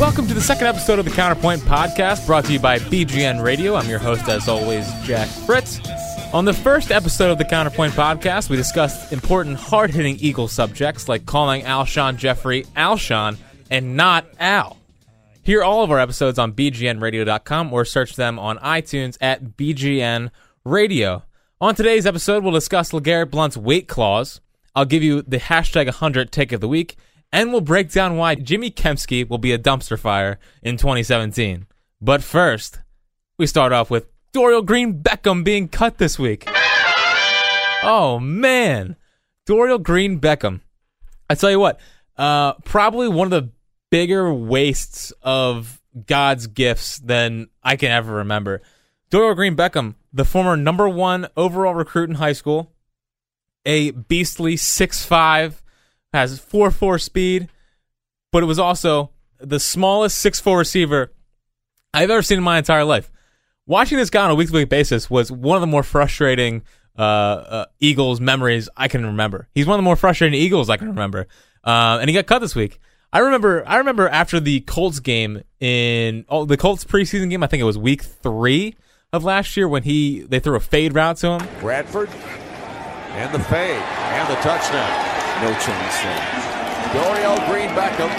Welcome to the second episode of the Counterpoint Podcast, brought to you by BGN Radio. I'm your host, as always, Jack Fritz. On the first episode of the Counterpoint Podcast, we discussed important, hard hitting Eagle subjects like calling Alshon Jeffery Alshon and not Al. Hear all of our episodes on BGNradio.com or search them on iTunes at BGN Radio. On today's episode, we'll discuss LeGarrette Blunt's weight clause. I'll give you the hashtag 100 take of the week, and we'll break down why Jimmy Kempski will be a dumpster fire in 2017. But first, we start off with Dorial Green Beckham being cut this week. Oh man, Dorial Green Beckham. I tell you what, uh, probably one of the bigger wastes of God's gifts than I can ever remember. Dorial Green Beckham, the former number one overall recruit in high school, a beastly six five, has four four speed, but it was also the smallest six four receiver I've ever seen in my entire life. Watching this guy on a week to week basis was one of the more frustrating uh, uh, Eagles memories I can remember. He's one of the more frustrating Eagles I can remember, uh, and he got cut this week. I remember. I remember after the Colts game in oh, the Colts preseason game. I think it was week three of last year when he they threw a fade route to him. Bradford and the fade and the touchdown. No chance there. Dorial Green Beckham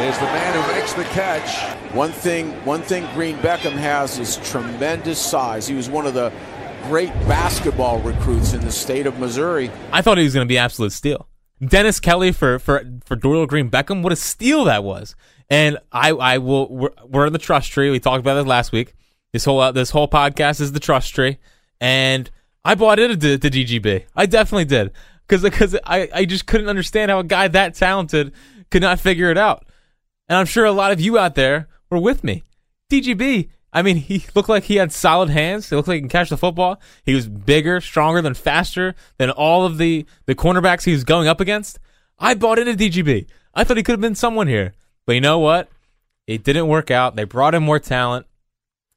is the man who makes the catch. One thing, one thing Green Beckham has is tremendous size. He was one of the great basketball recruits in the state of Missouri. I thought he was going to be absolute steal. Dennis Kelly for for for Dorial Green Beckham. What a steal that was! And I I will we're, we're in the trust tree. We talked about it last week. This whole uh, this whole podcast is the trust tree, and I bought into the DGB. I definitely did because because I I just couldn't understand how a guy that talented could not figure it out. And I'm sure a lot of you out there were with me. DGB. I mean, he looked like he had solid hands. He looked like he can catch the football. He was bigger, stronger, than faster than all of the the cornerbacks he was going up against. I bought into DGB. I thought he could have been someone here, but you know what? It didn't work out. They brought in more talent,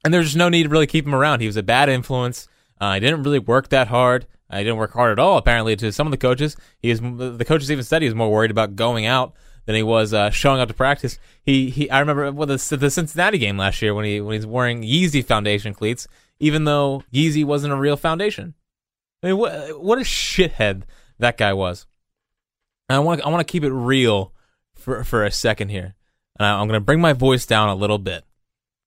and there's no need to really keep him around. He was a bad influence. Uh, he didn't really work that hard. Uh, he didn't work hard at all. Apparently, to some of the coaches, he. The coaches even said he was more worried about going out than he was uh, showing up to practice. He, he I remember well, the, the Cincinnati game last year when he when he's wearing Yeezy foundation cleats, even though Yeezy wasn't a real foundation. I mean, what what a shithead that guy was. And I want I want to keep it real for for a second here, and I, I'm going to bring my voice down a little bit,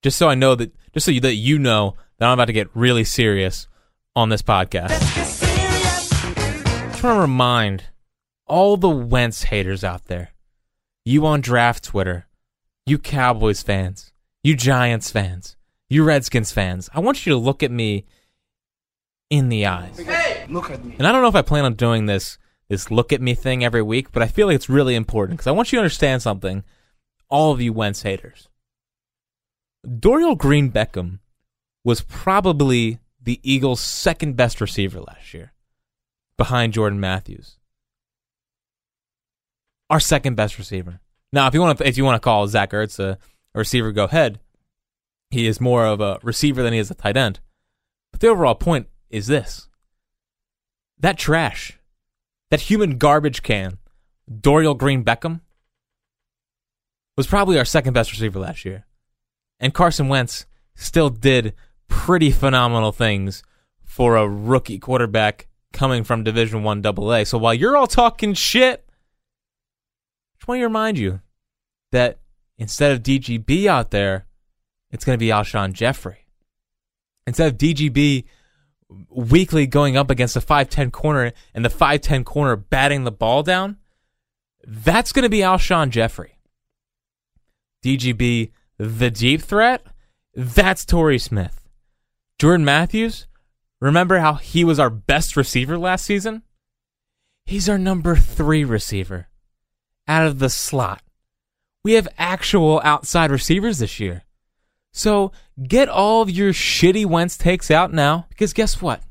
just so I know that just so you, that you know that I'm about to get really serious on this podcast. Just want to remind all the Wentz haters out there you on draft Twitter, you Cowboys fans, you Giants fans, you Redskins fans, I want you to look at me in the eyes. Hey, look at me. And I don't know if I plan on doing this this look at me thing every week, but I feel like it's really important because I want you to understand something. All of you Wentz haters, Dorial Green Beckham was probably the Eagles' second best receiver last year, behind Jordan Matthews. our second best receiver. Now, if you want to, if you want to call Zach Ertz a, a receiver, go ahead. He is more of a receiver than he is a tight end. But the overall point is this: that trash, that human garbage can, Dorial Green Beckham, was probably our second best receiver last year, and Carson Wentz still did pretty phenomenal things for a rookie quarterback coming from Division One AA. So while you're all talking shit just want to remind you that instead of DGB out there, it's going to be Alshon Jeffery. Instead of DGB weekly going up against a 5'10 corner and the 5'10 corner batting the ball down, that's going to be Alshon Jeffery. DGB, the deep threat, that's Torrey Smith. Jordan Matthews, remember how he was our best receiver last season? He's our number three receiver out of the slot. We have actual outside receivers this year. So get all of your shitty Wentz takes out now, because guess what?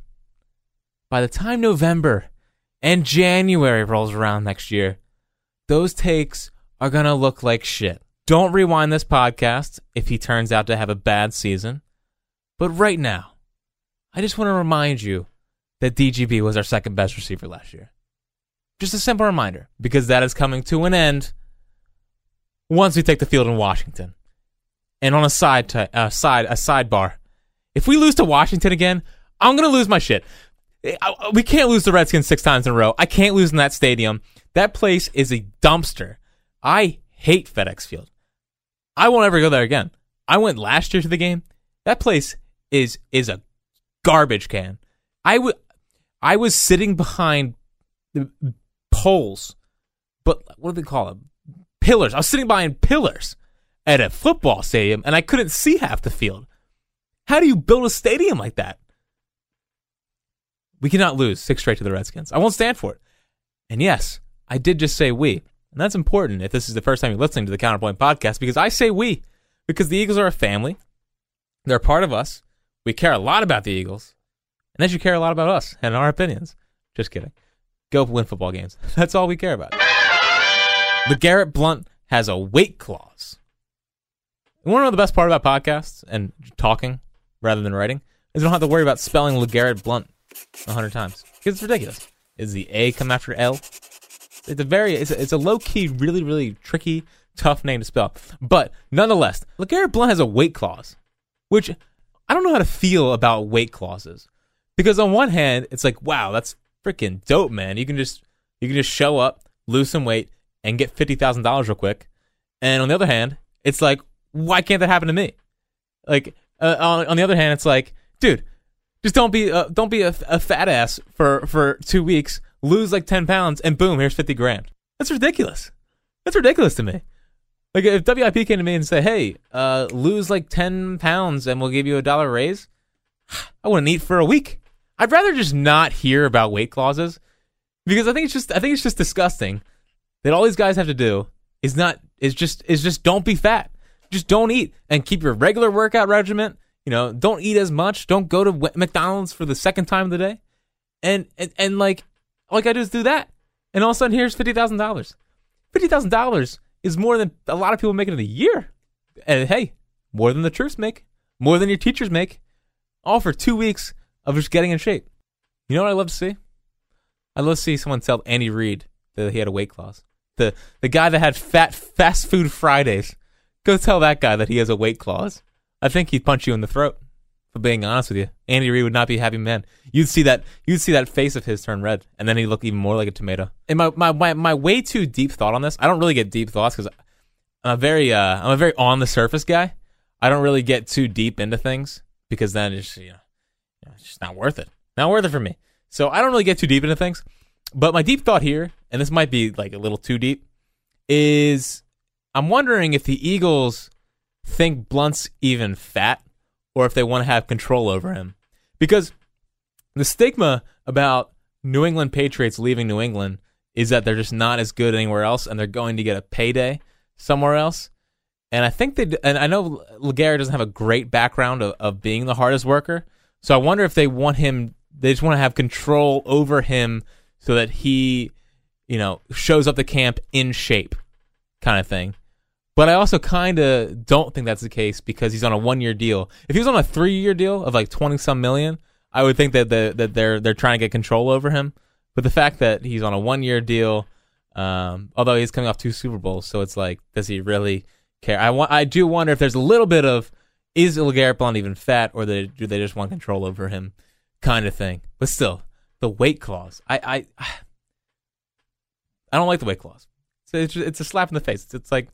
By the time November and January rolls around next year, those takes are going to look like shit. Don't rewind this podcast if he turns out to have a bad season. But right now, I just want to remind you that DGB was our second best receiver last year. Just a simple reminder, because that is coming to an end once we take the field in Washington. And on a side to, uh, side a sidebar, if we lose to Washington again, I'm gonna lose my shit. I- We can't lose the Redskins six times in a row. I can't lose in that stadium. That place is a dumpster. I hate FedEx Field. I won't ever go there again. I went last year to the game. That place is is a garbage can. I would I was sitting behind the poles, but what do they call them? Pillars. I was sitting behind pillars at a football stadium, and I couldn't see half the field. How do you build a stadium like that? We cannot lose six straight to the Redskins. I won't stand for it. And yes, I did just say we. And that's important if this is the first time you're listening to the Counterpoint podcast because I say we because the Eagles are a family. They're part of us. We care a lot about the Eagles. And they should care a lot about us and our opinions. Just kidding. Go win football games. That's all we care about. LeGarrette Blunt has a weight clause. You want to know the best part about podcasts and talking rather than writing? Is you don't have to worry about spelling LeGarrette Blunt a hundred times. Because it's ridiculous. Is the A come after L? It's a very, it's a, it's a low key, really, really tricky, tough name to spell. But nonetheless, LeGarrette Blunt has a weight clause, which I don't know how to feel about weight clauses. Because on one hand, it's like, wow, that's freaking dope, man. You can just you can just show up, lose some weight, and get fifty thousand dollars real quick. And on the other hand, it's like, why can't that happen to me? Like uh, on, on the other hand, it's like, dude, just don't be uh, don't be a, a fat ass for for two weeks, lose like ten pounds, and boom, here's fifty grand. That's ridiculous. That's ridiculous to me. Like if WIP came to me and said, "Hey, uh, lose like ten pounds, and we'll give you a dollar raise," I wouldn't eat for a week. I'd rather just not hear about weight clauses because I think it's just I think it's just disgusting that all these guys have to do is not is just is just don't be fat. Just don't eat and keep your regular workout regimen. You know, don't eat as much. Don't go to McDonald's for the second time of the day. And and, and like all I gotta do is do that. And all of a sudden here's fifty thousand dollars. Fifty thousand dollars is more than a lot of people make in a year. And hey, more than the troops make, more than your teachers make. All for two weeks of just getting in shape. You know what I love to see? I love to see someone tell Andy Reid that he had a weight clause. The the guy that had fat fast food Fridays. Go tell that guy that he has a weight clause. I think he'd punch you in the throat. Being honest with you, Andy Reid would not be a happy man. You'd see that you'd see that face of his turn red, and then he'd look even more like a tomato. And my my my, my way too deep thought on this. I don't really get deep thoughts because I'm a very uh I'm a very on the surface guy. I don't really get too deep into things because then it's you know it's just not worth it. Not worth it for me. So I don't really get too deep into things. But my deep thought here, and this might be like a little too deep, is I'm wondering if the Eagles think Blunt's even fat or if they want to have control over him. Because the stigma about New England Patriots leaving New England is that they're just not as good anywhere else and they're going to get a payday somewhere else. And I think they, and I know Legarrette doesn't have a great background of, of being the hardest worker. So I wonder if they want him, they just want to have control over him so that he you know, shows up the camp in shape, kind of thing. But I also kind of don't think that's the case because he's on a one year deal. If he was on a three year deal of like twenty some million, I would think that the, that they're they're trying to get control over him. But the fact that he's on a one year deal, um, although he's coming off two Super Bowls, so it's like, does he really care? I want I do wonder if there's a little bit of is LeGarrette Blunt even fat, or they, do they just want control over him, kind of thing. But still, the weight clause, I I I don't like the weight clause. So it's it's a slap in the face. It's, it's like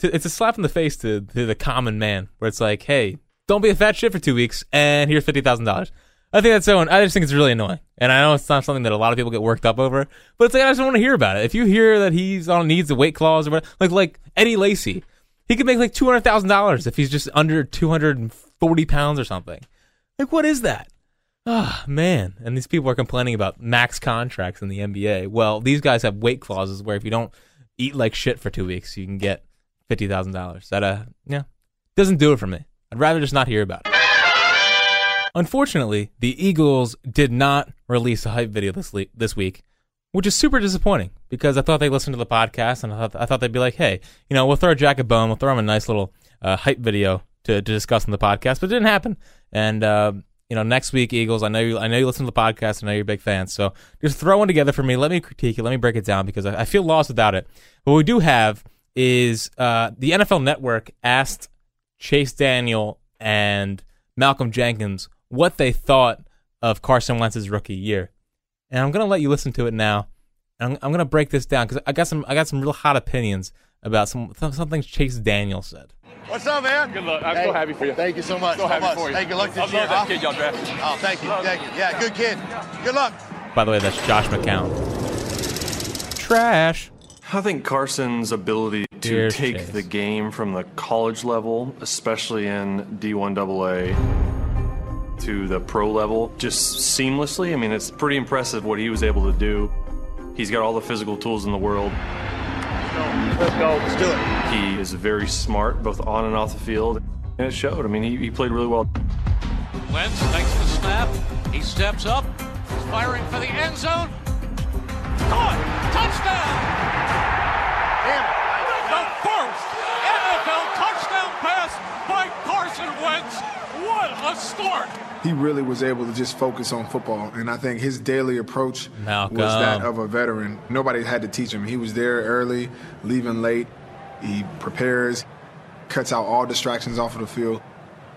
to, it's a slap in the face to, to the common man, where it's like, hey, don't be a fat shit for two weeks, and here's fifty thousand dollars. I think that's so. I just think it's really annoying, and I know it's not something that a lot of people get worked up over, but it's like I just don't want to hear about it. If you hear that he's on needs a weight clause or whatever, like like Eddie Lacy, he could make like two hundred thousand dollars if he's just under two hundred and forty pounds or something. Like what is that? Ah, man. And these people are complaining about max contracts in the NBA. Well, these guys have weight clauses where if you don't eat like shit for two weeks, you can get fifty thousand dollars. That uh, yeah, doesn't do it for me. I'd rather just not hear about it. Unfortunately, the Eagles did not release a hype video this le- this week, which is super disappointing because I thought they listened to the podcast and I thought, I thought they'd be like, hey, you know, we'll throw a Jack a bone, we'll throw him a nice little uh, hype video to, to discuss in the podcast, but it didn't happen. And uh, you know, next week, Eagles, I know you, I know you listen to the podcast, I know you're big fan, so just throw one together for me. Let me critique it, let me break it down because I, I feel lost without it. But we do have is uh, the NFL Network asked Chase Daniel and Malcolm Jenkins what they thought of Carson Wentz's rookie year, and I'm gonna let you listen to it now. And I'm, I'm gonna break this down because I got some I got some real hot opinions about some some things Chase Daniel said. What's up, man? Good luck. I'm Hey, so happy for you. Thank you so much. So so happy much. for you. Hey, good luck this I year. love that huh? kid y'all drafted. Oh, thank you. Love Thank you. Yeah, good kid. Good luck. By the way, that's Josh McCown. Trash. I think Carson's ability to Here's take Chase. the game from the college level, especially in D1AA, to the pro level, just seamlessly. I mean, it's pretty impressive what he was able to do. He's got all the physical tools in the world. Let's go. Let's do it. He is very smart, both on and off the field, and it showed. I mean, he, he played really well. Wentz takes the snap. He steps up. He's firing for the end zone. Caught! Touchdown! Damn it. The first NFL touchdown pass by Carson Wentz. What a start! he really was able to just focus on football. And I think his daily approach Malcolm. was that of a veteran. Nobody had to teach him. He was there early, leaving late. He prepares, cuts out all distractions off of the field.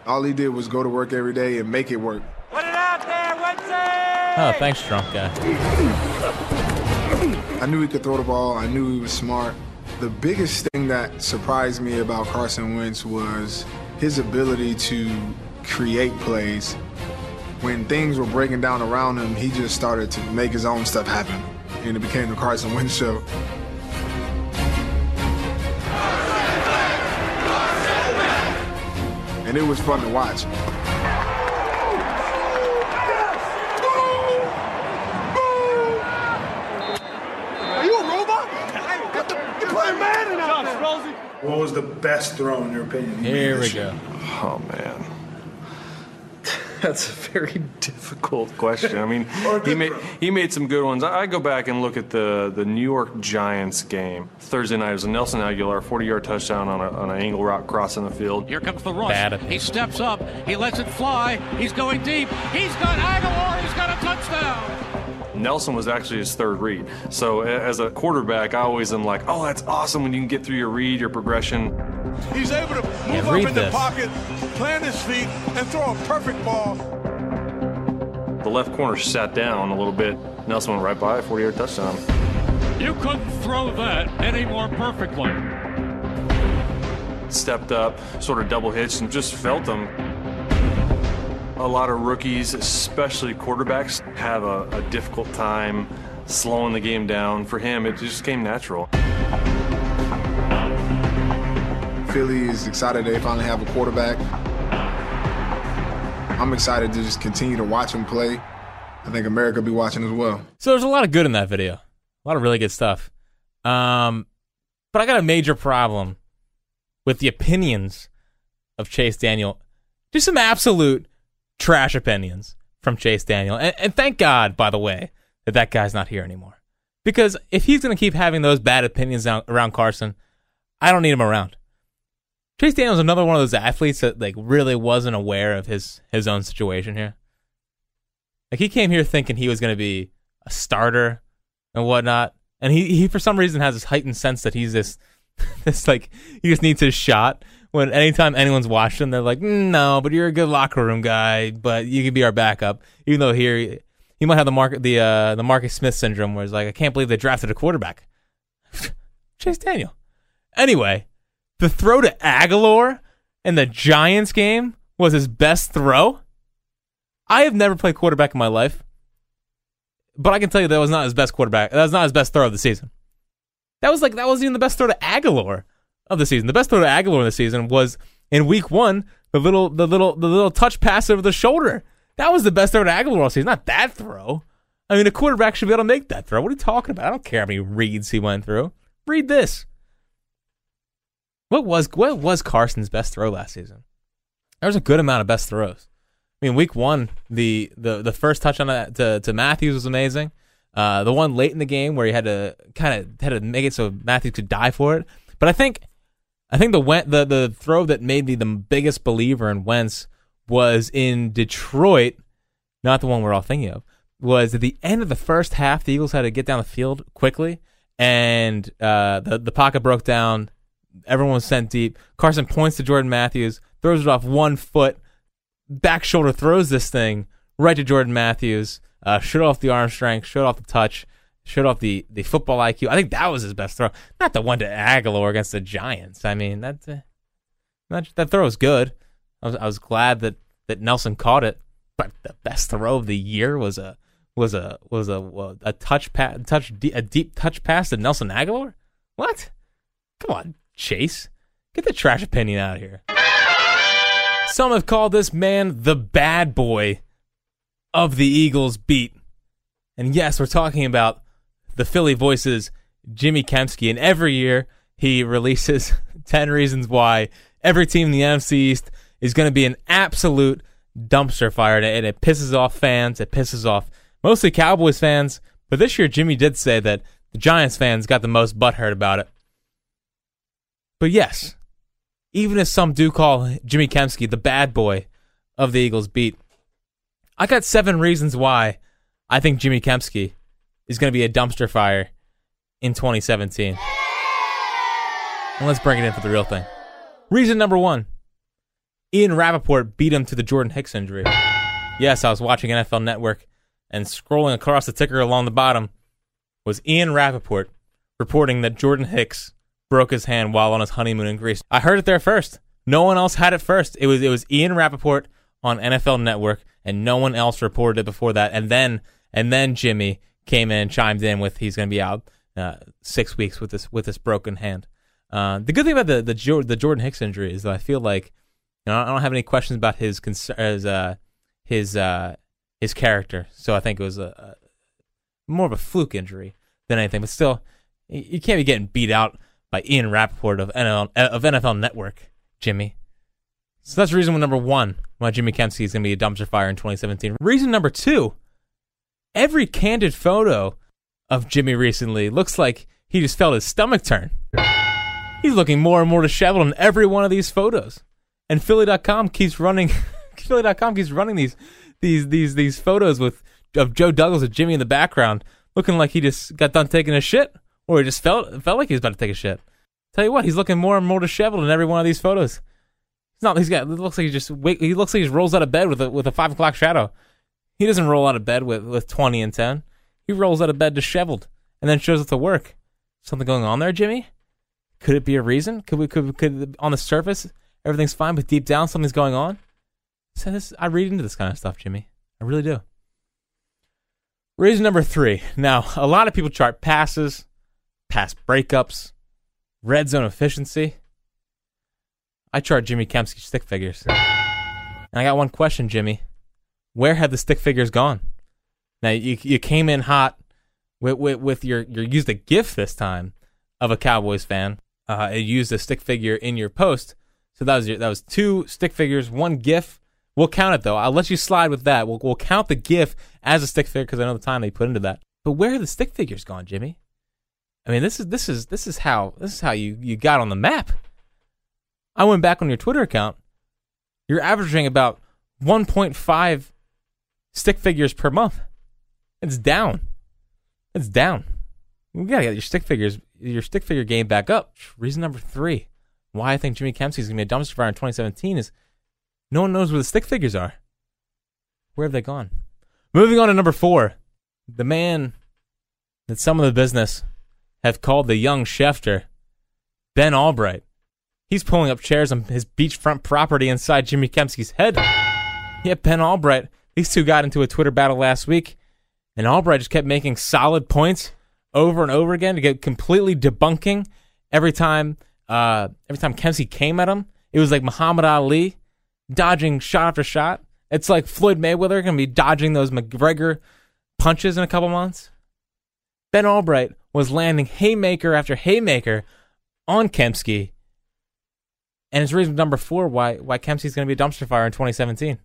All he did was go to work every day and make it work. Put it out there, Wentzy! Oh, thanks, drunk guy. I knew he could throw the ball. I knew he was smart. The biggest thing that surprised me about Carson Wentz was his ability to create plays. When things were breaking down around him, he just started to make his own stuff happen. And it became the Carson Wentz show. And it was fun to watch. Are you a robot? You're playing Madden out there. What was the best throw in your opinion? Here we go. Oh, man. That's a very difficult question. I mean, he made he made some good ones. I, I go back and look at the, the New York Giants game Thursday night. It was a Nelson Agholor 40 yard touchdown on, a, on an angle route cross in the field. Here comes the rush. Bad. He steps up. He lets it fly. He's going deep. He's got Agholor. He's got a touchdown. Nelson was actually his third read. So as a quarterback, I always am like, oh, that's awesome when you can get through your read, your progression. He's able to move Yeah, up read in the pocket, plant his feet, and throw a perfect ball. The left corner sat down a little bit. Nelson went right by, 40 yard touchdown. You couldn't throw that any more perfectly. Stepped up, sort of double hitched, and just felt him. A lot of rookies, especially quarterbacks, have a, a difficult time slowing the game down. For him, it just came natural. Philly is excited they finally have a quarterback. I'm excited to just continue to watch him play. I think America will be watching as well. So there's a lot of good in that video. A lot of really good stuff. Um, but I got a major problem with the opinions of Chase Daniel. Just some absolute trash opinions from Chase Daniel. And, and thank God, by the way, that that guy's not here anymore. Because if he's going to keep having those bad opinions around Carson, I don't need him around. Chase Daniels another one of those athletes that like really wasn't aware of his his own situation here. Like he came here thinking he was going to be a starter and whatnot, and he he for some reason has this heightened sense that he's this this like he just needs his shot. When anytime anyone's watching, they're like, "Mm, "No, but you're a good locker room guy, but you could be our backup." Even though here he might have the market the uh, the Marcus Smith syndrome, where it's like, "I can't believe they drafted a quarterback." Chase Daniel. Anyway, the throw to Agholor in the Giants game was his best throw. I have never played quarterback in my life, but I can tell you that was not his best quarterback. That was not his best throw of the season. That was like that wasn't even the best throw to Agholor of the season. The best throw to Agholor in the season was in Week One, the little the little the little touch pass over the shoulder. That was the best throw to Agholor all season. Not that throw. I mean, a quarterback should be able to make that throw. What are you talking about? I don't care how many reads he went through. Read this. What was what was Carson's best throw last season? There was a good amount of best throws. I mean, week one, the the the first touchdown to to Matthews was amazing. Uh, the one late in the game where he had to kind of had to make it so Matthews could die for it. But I think I think the the the throw that made me the biggest believer in Wentz was in Detroit, not the one we're all thinking of. Was at the end of the first half, the Eagles had to get down the field quickly, and uh, the the pocket broke down. Everyone was sent deep. Carson points to Jordan Matthews, throws it off one foot, back shoulder throws this thing right to Jordan Matthews. Uh, showed off the arm strength, showed off the touch, showed off the, the football IQ. I think that was his best throw, not the one to Agholor against the Giants. I mean that uh, that, that throw was good. I was I was glad that, that Nelson caught it, but the best throw of the year was a was a was a a touch pa- touch a deep touch pass to Nelson Agholor. What? Come on, Chase, get the trash opinion out of here. Some have called this man the bad boy of the Eagles beat. And yes, we're talking about the PhillyVoice's, Jimmy Kempski. And every year he releases 10 reasons why every team in the NFC East is going to be an absolute dumpster fire. And it pisses off fans. It pisses off mostly Cowboys fans. But this year, Jimmy did say that the Giants fans got the most butthurt about it. But yes, even if some do call Jimmy Kempski the bad boy of the Eagles beat, I got seven reasons why I think Jimmy Kempski is going to be a dumpster fire in 2017. And let's bring it in for the real thing. Reason number one Ian Rapoport beat him to the Jordan Hicks injury. Yes, I was watching NFL Network, and scrolling across the ticker along the bottom was Ian Rapoport reporting that Jordan Hicks broke his hand while on his honeymoon in Greece. I heard it there first. No one else had it first. It was it was Ian Rapoport on NFL Network, and no one else reported it before that. And then and then Jimmy came in and chimed in with he's going to be out uh, six weeks with this with this broken hand. Uh, the good thing about the the, jo- the Jordan Hicks injury is that I feel like you know, I don't have any questions about his his uh, his uh, his character. So I think it was a, a more of a fluke injury than anything. But still, you can't be getting beat out by Ian Rapoport of NFL, uh, of NFL Network, Jimmy. So that's reason number one why Jimmy Kempski is going to be a dumpster fire in 2017. Reason number two, every candid photo of Jimmy recently looks like he just felt his stomach turn. He's looking more and more disheveled in every one of these photos. And Philly.com keeps running Philly.com keeps running these these these these photos with of Joe Douglas with Jimmy in the background, looking like he just got done taking a shit, or he just felt felt like he was about to take a shit. Tell you what, he's looking more and more disheveled in every one of these photos. He's not. He's got. It looks like he just. Wake, he looks like he rolls out of bed with a with a five o'clock shadow. He doesn't roll out of bed with with twenty and ten. He rolls out of bed disheveled and then shows up to work. Something going on there, Jimmy? Could it be a reason? Could we could could on the surface everything's fine, but deep down something's going on? So this, I read into this kind of stuff, Jimmy. I really do. Reason number three. Now, a lot of people chart passes, pass breakups, red zone efficiency. I chart Jimmy Kempski stick figures. And I got one question, Jimmy. Where have the stick figures gone? Now you you came in hot with with, with your you used a GIF this time of a Cowboys fan. Uh, you used a stick figure in your post, so that was your, that was two stick figures, one GIF. We'll count it though. I'll let you slide with that. We'll we'll count the GIF as a stick figure because I know the time they put into that. But where are the stick figures gone, Jimmy? I mean, this is this is this is how this is how you you got on the map. I went back on your Twitter account. You're averaging about 1.5 stick figures per month. It's down. It's down. We gotta get your stick figures, your stick figure game back up. Reason number three, why I think Jimmy Kempski is gonna be a dumpster fire in 2017 is no one knows where the stick figures are. Where have they gone? Moving on to number four, the man that some of the business have called the young Schefter, Ben Albright. He's pulling up chairs on his beachfront property inside Jimmy Kempski's head. Yeah, Ben Albright. These two got into a Twitter battle last week, and Albright just kept making solid points over and over again to get completely debunking every time. Uh, every time Kempski came at him, it was like Muhammad Ali dodging shot after shot. It's like Floyd Mayweather gonna be dodging those McGregor punches in a couple months. Ben Albright was landing haymaker after haymaker on Kempski. And it's reason number four why why Kempski's going to be a dumpster fire in 2017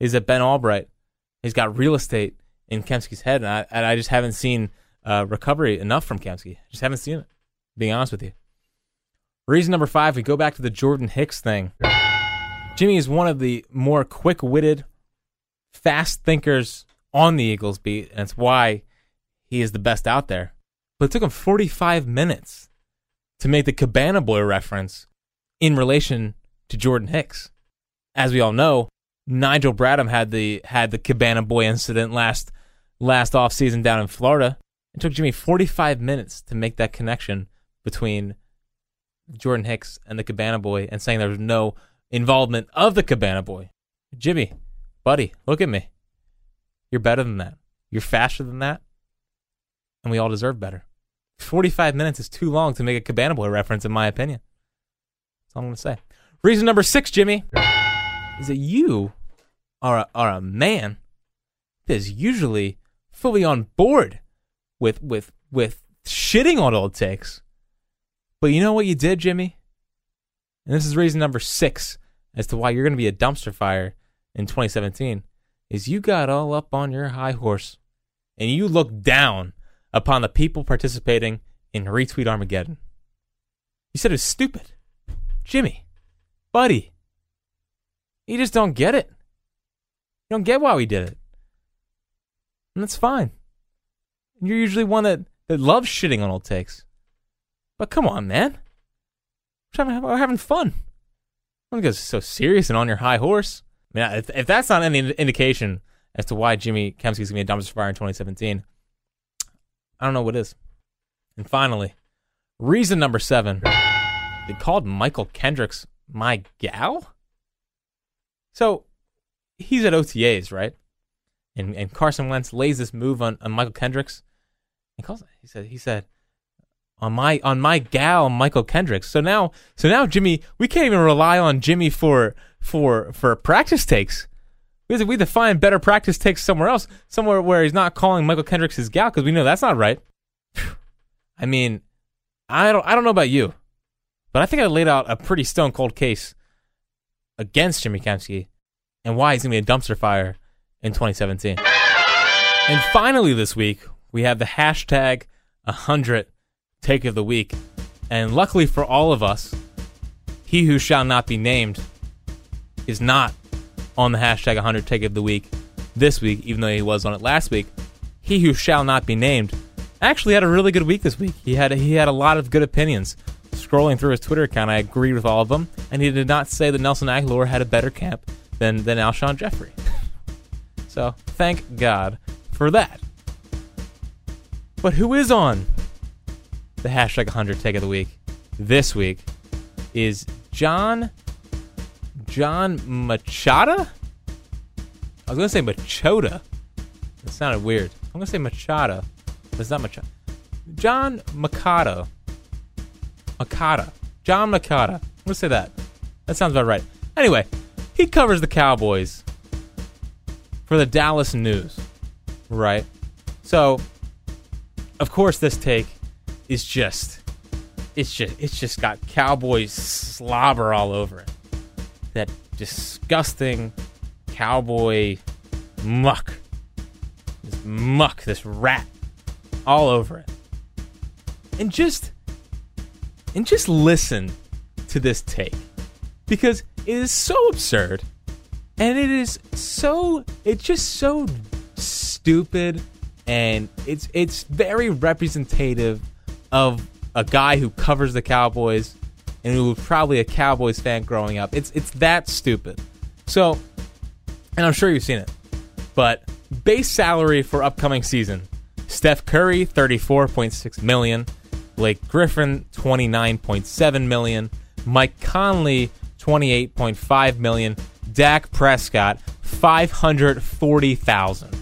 is that Ben Albright he's got real estate in Kempski's head, and I, and I just haven't seen uh, recovery enough from Kempski. Just haven't seen it. Being honest with you. Reason number five, we go back to the Jordan Hicks thing. Jimmy is one of the more quick-witted, fast thinkers on the Eagles beat, and it's why he is the best out there. But it took him 45 minutes to make the Cabana Boy reference in relation to Jordan Hicks. As we all know, Nigel Bradham had the had the Cabana Boy incident last last offseason down in Florida. It took Jimmy 45 minutes to make that connection between Jordan Hicks and the Cabana Boy and saying there was no involvement of the Cabana Boy. Jimmy, buddy, look at me. You're better than that. You're faster than that. And we all deserve better. 45 minutes is too long to make a Cabana Boy reference, in my opinion. That's all I'm going to say. Reason number six, Jimmy, is that you are a, are a man that is usually fully on board with with with shitting on old takes. But you know what you did, Jimmy? And this is reason number six as to why you're going to be a dumpster fire in 2017 is you got all up on your high horse and you looked down upon the people participating in Retweet Armageddon. You said it was stupid. Jimmy, buddy, you just don't get it. You don't get why we did it. And that's fine. You're usually one that, that loves shitting on old takes. But come on, man. We're having, fun. Don't get so serious and on your high horse. I mean, if, if that's not any indication as to why Jimmy Kempski's going to be a dumpster fire in 2017, I don't know what is. And finally, reason number seven. They called Mychal Kendricks my gal? So he's at OTAs, right? And and Carson Wentz lays this move on, on Mychal Kendricks. He calls he said he said on my on my gal Mychal Kendricks. So now so now Jimmy, we can't even rely on Jimmy for for for practice takes. We have to, we to find better practice takes somewhere else, somewhere where he's not calling Mychal Kendricks his gal because we know that's not right. I mean, I don't I don't know about you, but I think I laid out a pretty stone cold case against Jimmy Kempski and why he's gonna be a dumpster fire in 2017. And finally, this week we have the hashtag 100 take of the week, and luckily for all of us, he who shall not be named is not on the hashtag 100 take of the week this week, even though he was on it last week. He who shall not be named actually had a really good week this week. He had he had a lot of good opinions. Scrolling through his Twitter account, I agreed with all of them, and he did not say that Nelson Agholor had a better camp than than Alshon Jeffery. so thank God for that. But who is on the hashtag 100 take of the week this week is John John Machada. I was gonna say Machota. It sounded weird. I'm gonna say Machada, but it's not Machada. John Makata. Makata. John Makata. I'm gonna say that. That sounds about right. Anyway, he covers the Cowboys for the Dallas News, right? So, of course, this take is just it's just it's just got Cowboys slobber all over it. That disgusting cowboy muck. This muck, this rat all over it. And just and just listen to this take because it is so absurd and it is so it's just so stupid and it's it's very representative of a guy who covers the Cowboys and who was probably a Cowboys fan growing up. It's it's that stupid. So, and I'm sure you've seen it. But base salary for upcoming season: Steph Curry, 34.6 million; Blake Griffin, 29.7 million; Mike Conley, 28.5 million; Dak Prescott, 540,000.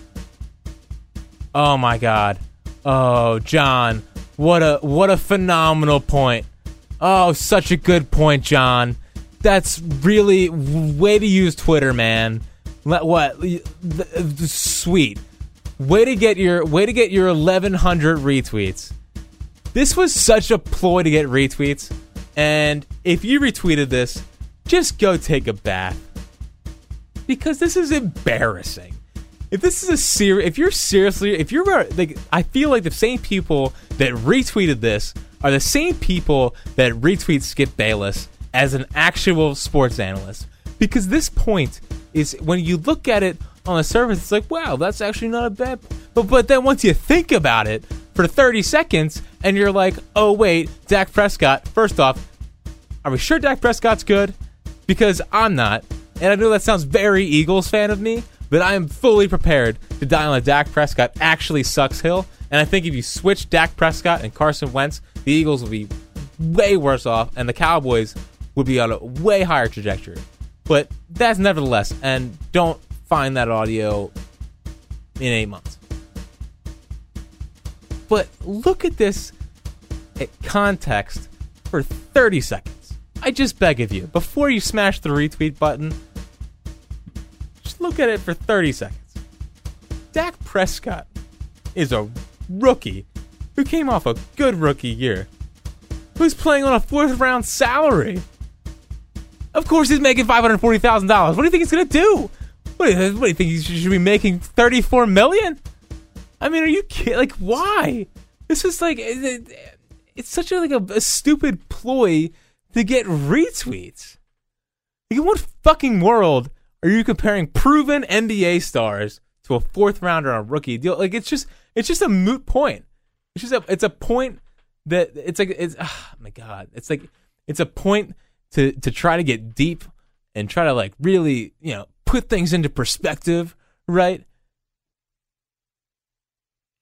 Oh my God! Oh, John, what a what a phenomenal point! Oh, such a good point, John. That's really way to use Twitter, man. Let what? th- th- Sweet. Way to get your way to get your 1100 retweets. This was such a ploy to get retweets. And if you retweeted this, just go take a bath. Because this is embarrassing. If this is a serious, if you're seriously, if you're like, I feel like the same people that retweeted this are the same people that retweet Skip Bayless as an actual sports analyst. Because this point is when you look at it on the surface, it's like, wow, that's actually not a bad. But but then once you think about it for 30 seconds, and you're like, oh wait, Dak Prescott. First off, are we sure Dak Prescott's good? Because I'm not, and I know that sounds very Eagles fan of me, but I am fully prepared to die on a Dak Prescott actually sucks hill. And I think if you switch Dak Prescott and Carson Wentz, the Eagles will be way worse off, and the Cowboys would be on a way higher trajectory. But that's nevertheless, and don't find that audio in eight months. But look at this at context for 30 seconds. I just beg of you, before you smash the retweet button, just look at it for 30 seconds. Dak Prescott is a rookie who came off a good rookie year, who's playing on a fourth round salary. Of course, he's making five hundred forty thousand dollars. What do you think he's gonna do? What do, you, what do you think he should be making? Thirty four million? I mean, are you kidding? Like, why? This is like it- it- it's such a like a, a stupid ploy to get retweets. Like, in what fucking world are you comparing proven NBA stars to a fourth rounder on a rookie deal? Like, it's just it's just a moot point. It's just a it's a point that it's like it's ah, oh my god. It's like it's a point to to try to get deep and try to like really you know put things into perspective, right?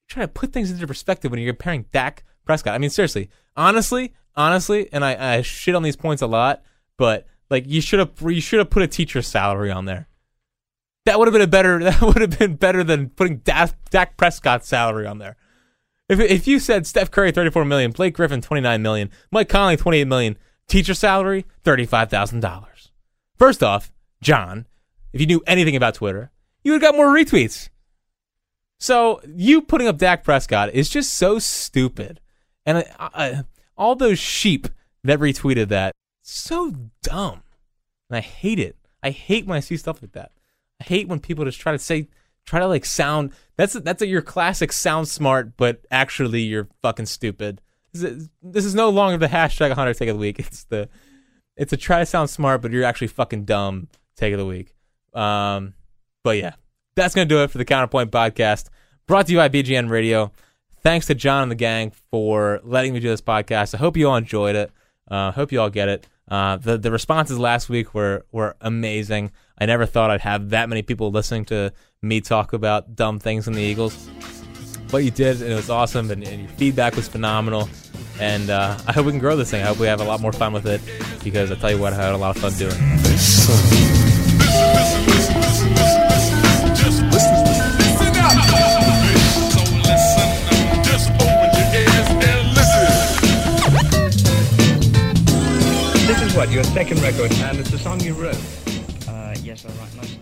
Try to put things into perspective when you're comparing Dak Prescott. I mean, seriously, honestly, honestly, and I, I shit on these points a lot, but like you should have you should have put a teacher's salary on there. That would have been a better. That would have been better than putting Dak, Prescott's salary on there. If if you said Steph Curry thirty four million, Blake Griffin twenty nine million, Mike Conley twenty eight million, teacher salary thirty five thousand dollars. First off, John, if you knew anything about Twitter, you would have got more retweets. So you putting up Dak Prescott is just so stupid, and I, I, all those sheep that retweeted that so dumb, and I hate it. I hate when I see stuff like that. I hate when people just try to say, try to like sound. That's that's a, your classic sound smart, but actually you're fucking stupid. This is, this is no longer the hashtag Hunter take of the week. It's the it's a try to sound smart, but you're actually fucking dumb take of the week. Um, but yeah, that's gonna do it for the Counterpoint podcast, brought to you by BGN Radio. Thanks to John and the gang for letting me do this podcast. I hope you all enjoyed it. Uh, hope you all get it. Uh, the the responses last week were were amazing. I never thought I'd have that many people listening to me talk about dumb things in the Eagles, but you did, and it was awesome. And, and your feedback was phenomenal. And uh, I hope we can grow this thing. I hope we have a lot more fun with it because I tell you what, I had a lot of fun doing. What, your second record, and it's a song you wrote? Uh, yes, I write most